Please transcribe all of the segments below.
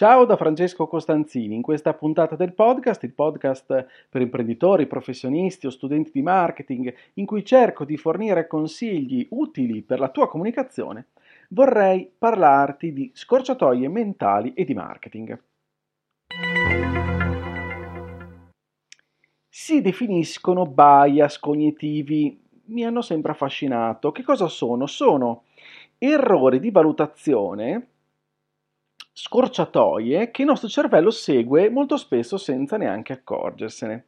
Ciao da Francesco Costanzini, in questa puntata del podcast, il podcast per imprenditori, professionisti o studenti di marketing, in cui cerco di fornire consigli utili per la tua comunicazione, vorrei parlarti di scorciatoie mentali e di marketing. Si definiscono bias cognitivi, mi hanno sempre affascinato. Che cosa sono? Sono errori di valutazione scorciatoie che il nostro cervello segue molto spesso senza neanche accorgersene.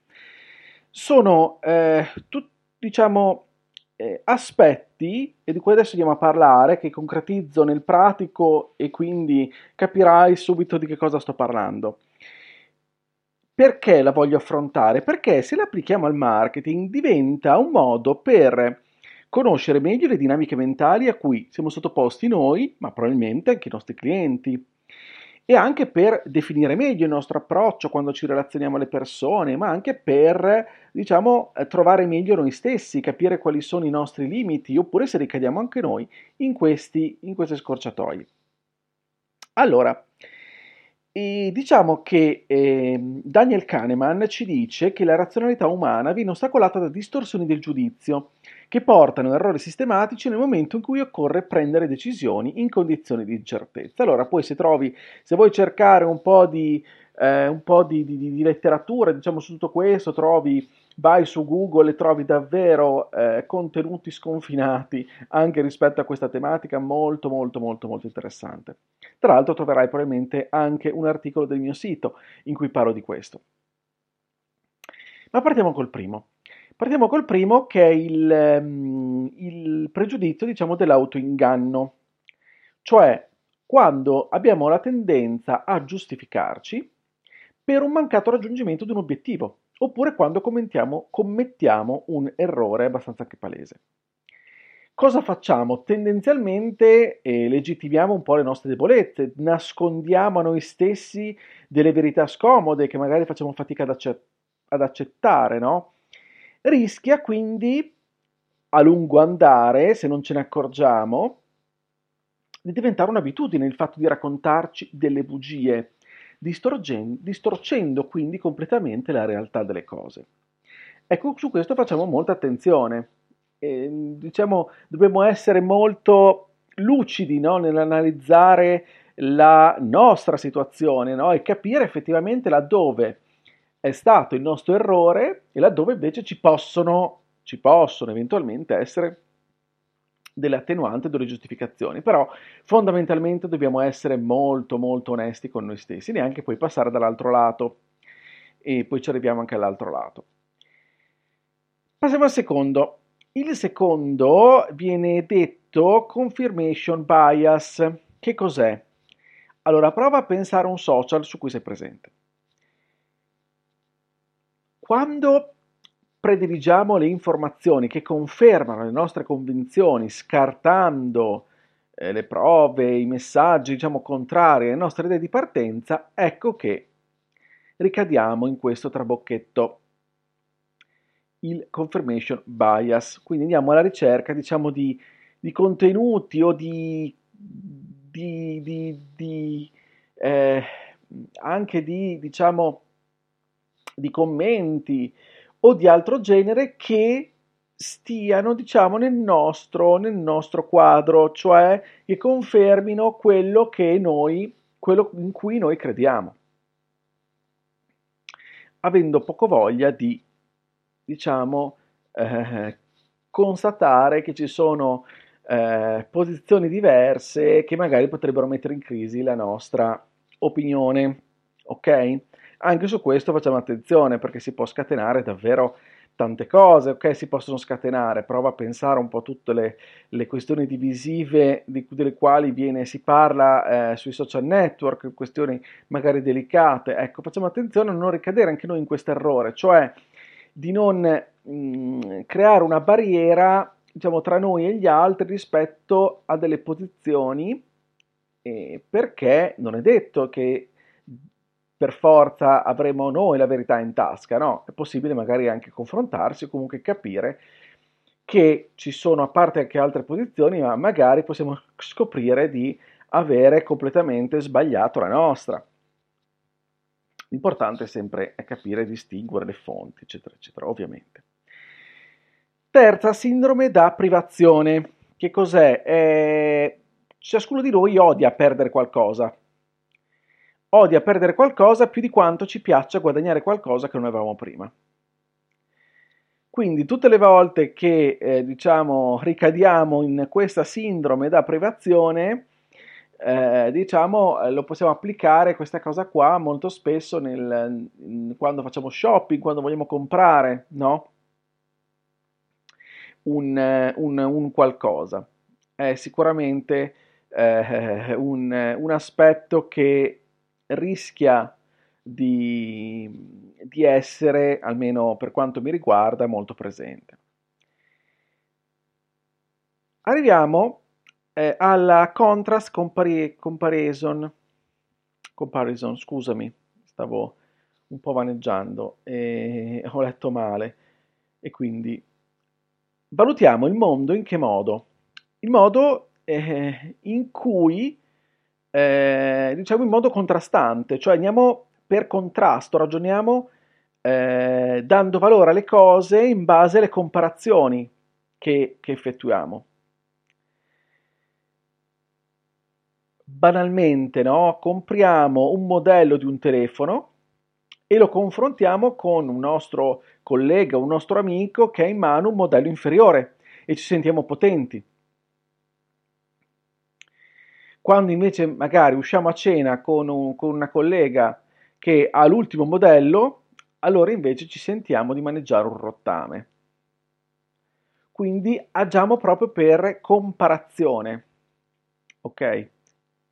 Sono, eh, tut, diciamo, eh, aspetti, e di cui adesso andiamo a parlare, che concretizzo nel pratico e quindi capirai subito di che cosa sto parlando. Perché la voglio affrontare? Perché se la applichiamo al marketing diventa un modo per conoscere meglio le dinamiche mentali a cui siamo sottoposti noi, ma probabilmente anche i nostri clienti e anche per definire meglio il nostro approccio quando ci relazioniamo alle persone, ma anche per, diciamo, eh, trovare meglio noi stessi, capire quali sono i nostri limiti, oppure se ricadiamo anche noi in, questi, in queste scorciatoie. Allora, diciamo che eh, Daniel Kahneman ci dice che la razionalità umana viene ostacolata da distorsioni del giudizio che portano a errori sistematici nel momento in cui occorre prendere decisioni in condizioni di incertezza. Allora, poi se trovi, se vuoi cercare un po' di, eh, un po di, di, di letteratura, diciamo su tutto questo, trovi vai su Google e trovi davvero eh, contenuti sconfinati anche rispetto a questa tematica molto molto molto molto interessante. Tra l'altro troverai probabilmente anche un articolo del mio sito in cui parlo di questo. Ma partiamo col primo. Partiamo col primo che è il, um, il pregiudizio, diciamo, dell'autoinganno, cioè quando abbiamo la tendenza a giustificarci per un mancato raggiungimento di un obiettivo, oppure quando commettiamo un errore abbastanza anche palese. Cosa facciamo? Tendenzialmente eh, legittimiamo un po' le nostre debolezze, nascondiamo a noi stessi delle verità scomode che magari facciamo fatica ad, accett- ad accettare, no? Rischia quindi a lungo andare, se non ce ne accorgiamo, di diventare un'abitudine il fatto di raccontarci delle bugie, distorcendo quindi completamente la realtà delle cose. Ecco, su questo facciamo molta attenzione. E, diciamo, dobbiamo essere molto lucidi no? nell'analizzare la nostra situazione no? e capire effettivamente laddove è stato il nostro errore e laddove invece ci possono, ci possono eventualmente essere delle attenuanti, delle giustificazioni, però fondamentalmente dobbiamo essere molto molto onesti con noi stessi, neanche poi passare dall'altro lato e poi ci arriviamo anche all'altro lato. Passiamo al secondo. Il secondo viene detto confirmation bias. Che cos'è? Allora prova a pensare a un social su cui sei presente. Quando prediligiamo le informazioni che confermano le nostre convinzioni, scartando eh, le prove, i messaggi, diciamo, contrari alle nostre idee di partenza, ecco che ricadiamo in questo trabocchetto, il confirmation bias. Quindi andiamo alla ricerca, diciamo, di, di contenuti o di, di, di eh, anche di, diciamo, di commenti o di altro genere che stiano, diciamo, nel nostro, nel nostro quadro, cioè che confermino quello che noi, quello in cui noi crediamo. Avendo poco voglia di, diciamo, eh, constatare che ci sono eh, posizioni diverse che magari potrebbero mettere in crisi la nostra opinione. Ok? Anche su questo facciamo attenzione perché si può scatenare davvero tante cose, ok? Si possono scatenare, prova a pensare un po' a tutte le, le questioni divisive di, delle quali viene, si parla eh, sui social network, questioni magari delicate. Ecco, facciamo attenzione a non ricadere anche noi in questo errore, cioè di non mh, mm, creare una barriera diciamo, tra noi e gli altri rispetto a delle posizioni, eh, perché non è detto che per forza avremo noi la verità in tasca, no? È possibile magari anche confrontarsi comunque capire che ci sono a parte anche altre posizioni, ma magari possiamo scoprire di avere completamente sbagliato la nostra. L'importante è sempre capire e distinguere le fonti, eccetera, eccetera, ovviamente. Terza, sindrome da privazione. Che cos'è? Eh, ciascuno di noi odia perdere qualcosa. Odia perdere qualcosa più di quanto ci piaccia guadagnare qualcosa che non avevamo prima. Quindi tutte le volte che eh, diciamo ricadiamo in questa sindrome da privazione, eh, diciamo eh, lo possiamo applicare questa cosa qua molto spesso nel, quando facciamo shopping, quando vogliamo comprare, no? un, un, un qualcosa. È sicuramente eh, un, un, aspetto che rischia di, di essere, almeno per quanto mi riguarda, molto presente. Arriviamo eh, alla contrast compari- comparison. Comparison, scusami, stavo un po' vaneggiando e ho letto male e quindi valutiamo il mondo in che modo? Il modo eh, in cui, eh, diciamo in modo contrastante, cioè andiamo per contrasto, ragioniamo eh, dando valore alle cose in base alle comparazioni che, che effettuiamo. Banalmente, no? compriamo un modello di un telefono e lo confrontiamo con un nostro collega, un nostro amico che ha in mano un modello inferiore e ci sentiamo potenti. Quando invece magari usciamo a cena con, un, con una collega che ha l'ultimo modello, allora invece ci sentiamo di maneggiare un rottame. Quindi agiamo proprio per comparazione, ok?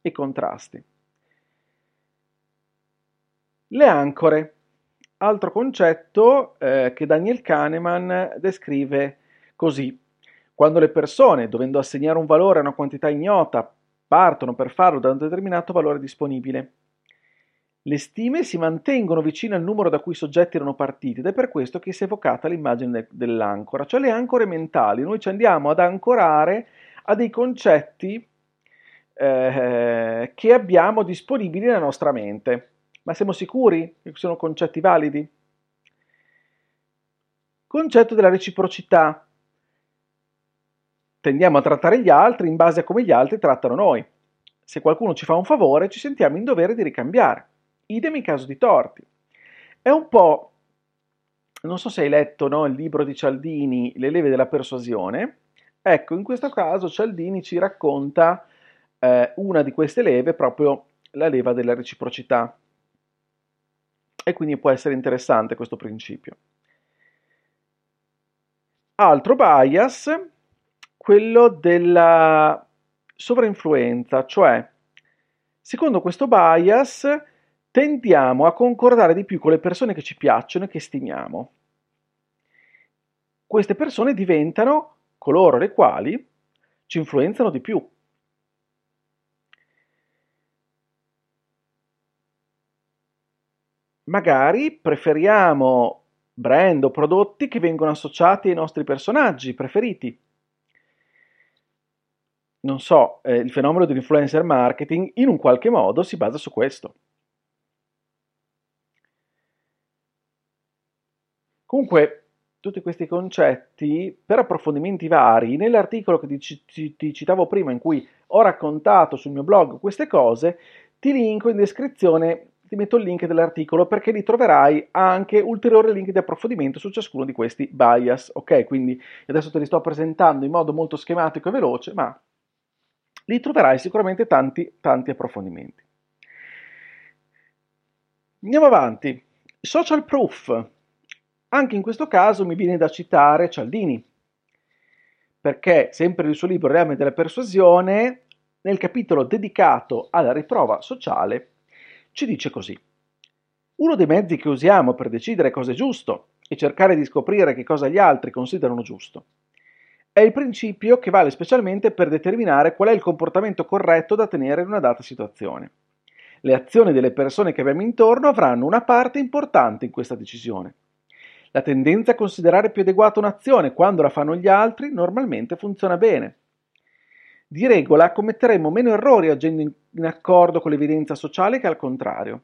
E contrasti. Le ancore, altro concetto eh, che Daniel Kahneman descrive così. Quando le persone, dovendo assegnare un valore a una quantità ignota, partono per farlo da un determinato valore disponibile. Le stime si mantengono vicine al numero da cui i soggetti erano partiti ed è per questo che si è evocata l'immagine dell'ancora, cioè le ancore mentali. Noi ci andiamo ad ancorare a dei concetti eh, che abbiamo disponibili nella nostra mente. Ma siamo sicuri che sono concetti validi? Concetto della reciprocità. Tendiamo a trattare gli altri in base a come gli altri trattano noi. Se qualcuno ci fa un favore, ci sentiamo in dovere di ricambiare. Idem in caso di torti. È un po', non so se hai letto no, il libro di Cialdini, Le leve della persuasione. Ecco, in questo caso Cialdini ci racconta eh, una di queste leve, proprio la leva della reciprocità e quindi può essere interessante questo principio. Altro bias, quello della sovrainfluenza, cioè secondo questo bias tendiamo a concordare di più con le persone che ci piacciono e che stimiamo. Queste persone diventano coloro le quali ci influenzano di più. magari preferiamo brand o prodotti che vengono associati ai nostri personaggi preferiti. Non so, eh, il fenomeno dell'influencer marketing in un qualche modo si basa su questo. Comunque, tutti questi concetti, per approfondimenti vari, nell'articolo che ti, ti, ti, citavo prima, in cui ho raccontato sul mio blog queste cose, ti linko in descrizione ti metto il link dell'articolo perché lì troverai anche ulteriori link di approfondimento su ciascuno di questi bias. Ok, quindi adesso te li sto presentando in modo molto schematico e veloce, ma lì troverai sicuramente tanti, tanti approfondimenti. Andiamo avanti. Social proof. Anche in questo caso mi viene da citare Cialdini, perché sempre nel suo libro Reame della persuasione, nel capitolo dedicato alla riprova sociale, ci dice così. Uno dei mezzi che usiamo per decidere cosa è giusto e cercare di scoprire che cosa gli altri considerano giusto è il principio che vale specialmente per determinare qual è il comportamento corretto da tenere in una data situazione. Le azioni delle persone che abbiamo intorno avranno una parte importante in questa decisione. La tendenza a considerare più adeguata un'azione quando la fanno gli altri normalmente funziona bene. Di regola commetteremo meno errori agendo in accordo con l'evidenza sociale che al contrario.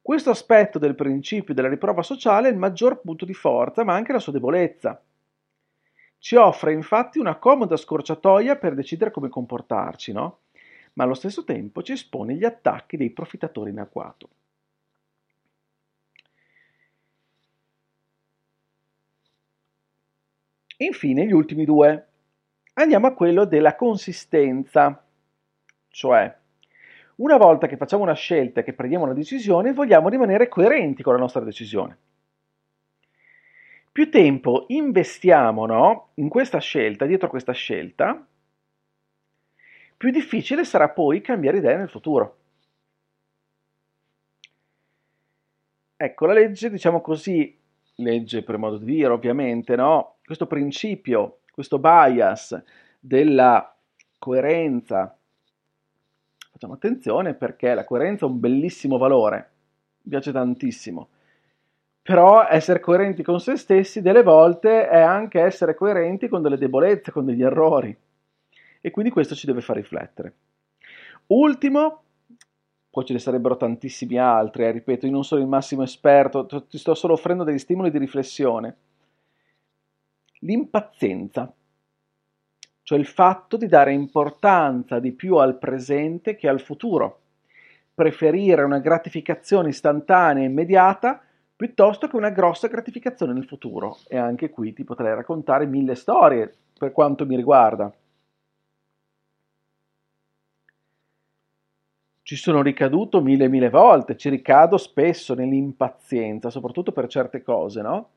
Questo aspetto del principio della riprova sociale è il maggior punto di forza, ma anche la sua debolezza. Ci offre infatti una comoda scorciatoia per decidere come comportarci, no? Ma allo stesso tempo ci espone gli attacchi dei profittatori in agguato. Infine, gli ultimi due. Andiamo a quello della consistenza, cioè una volta che facciamo una scelta e che prendiamo una decisione, vogliamo rimanere coerenti con la nostra decisione. Più tempo investiamo no, in questa scelta, dietro questa scelta, più difficile sarà poi cambiare idea nel futuro. Ecco, la legge, diciamo così, legge per modo di dire ovviamente, no? questo principio, questo bias della coerenza Facciamo attenzione perché la coerenza è un bellissimo valore, mi piace tantissimo. Però essere coerenti con se stessi delle volte è anche essere coerenti con delle debolezze, con degli errori. E quindi questo ci deve far riflettere. Ultimo, poi ce ne sarebbero tantissimi altri, eh, ripeto, io non sono il massimo esperto, ti sto solo offrendo degli stimoli di riflessione. L'impazienza cioè il fatto di dare importanza di più al presente che al futuro, preferire una gratificazione istantanea e immediata piuttosto che una grossa gratificazione nel futuro. E anche qui ti potrei raccontare mille storie per quanto mi riguarda. Ci sono ricaduto mille mille volte, ci ricado spesso nell'impazienza, soprattutto per certe cose, no?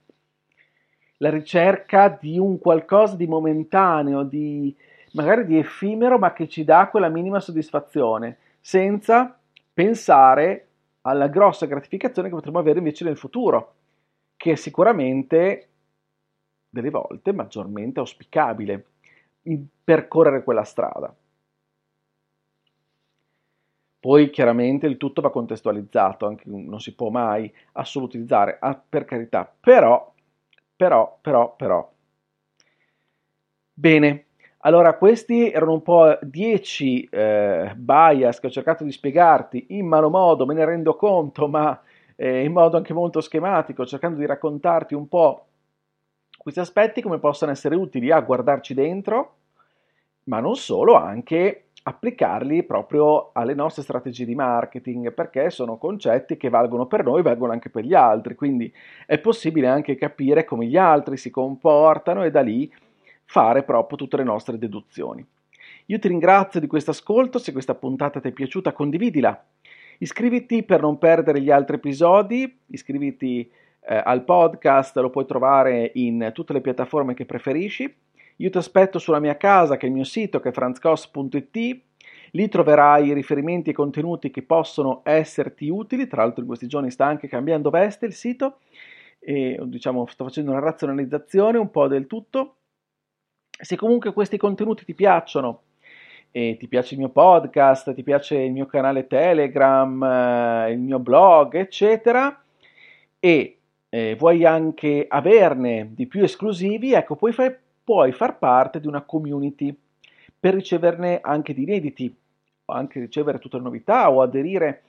la ricerca di un qualcosa di momentaneo, di, magari di effimero, ma che ci dà quella minima soddisfazione, senza pensare alla grossa gratificazione che potremo avere invece nel futuro, che è sicuramente delle volte maggiormente auspicabile percorrere quella strada. Poi chiaramente il tutto va contestualizzato, anche non si può mai assolutizzare, ah, per carità, però però, però, però. Bene, allora questi erano un po' 10 eh, bias che ho cercato di spiegarti in malo modo, me ne rendo conto, ma eh, in modo anche molto schematico, cercando di raccontarti un po' questi aspetti come possono essere utili a guardarci dentro, ma non solo, anche applicarli proprio alle nostre strategie di marketing perché sono concetti che valgono per noi, valgono anche per gli altri, quindi è possibile anche capire come gli altri si comportano e da lì fare proprio tutte le nostre deduzioni. Io ti ringrazio di questo ascolto, se questa puntata ti è piaciuta condividila. Iscriviti per non perdere gli altri episodi, iscriviti eh, al podcast, lo puoi trovare in tutte le piattaforme che preferisci io ti aspetto sulla mia casa, che è il mio sito, che è franzcos.it. Lì troverai riferimenti e contenuti che possono esserti utili. Tra l'altro, in questi giorni sta anche cambiando veste il sito. E, diciamo, sto facendo una razionalizzazione un po' del tutto. Se comunque questi contenuti ti piacciono, e ti piace il mio podcast, ti piace il mio canale Telegram, eh, il mio blog, eccetera, e eh, vuoi anche averne di più esclusivi, ecco, puoi fare puoi far parte di una community per riceverne anche di inediti, o anche ricevere tutte le novità o aderire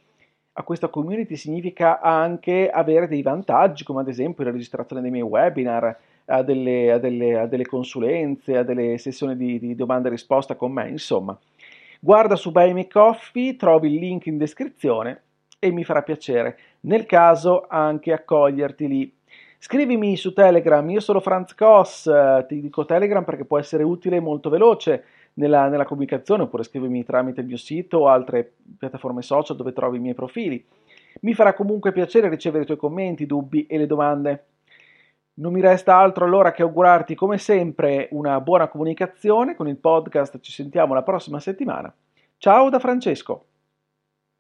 a questa community significa anche avere dei vantaggi, come ad esempio la registrazione dei miei webinar, a delle, a delle, a delle consulenze, a delle sessioni di, di domanda e risposta con me, insomma. Guarda su Buy Me Coffee, trovi il link in descrizione e mi farà piacere, nel caso anche accoglierti lì Scrivimi su Telegram, io sono Franz eh, ti dico Telegram perché può essere utile e molto veloce nella, nella, comunicazione, oppure scrivimi tramite il mio sito o altre piattaforme social dove trovi i miei profili. Mi farà comunque piacere ricevere i tuoi commenti, dubbi e le domande. Non mi resta altro allora che augurarti come sempre una buona comunicazione con il podcast, ci sentiamo la prossima settimana. Ciao da Francesco!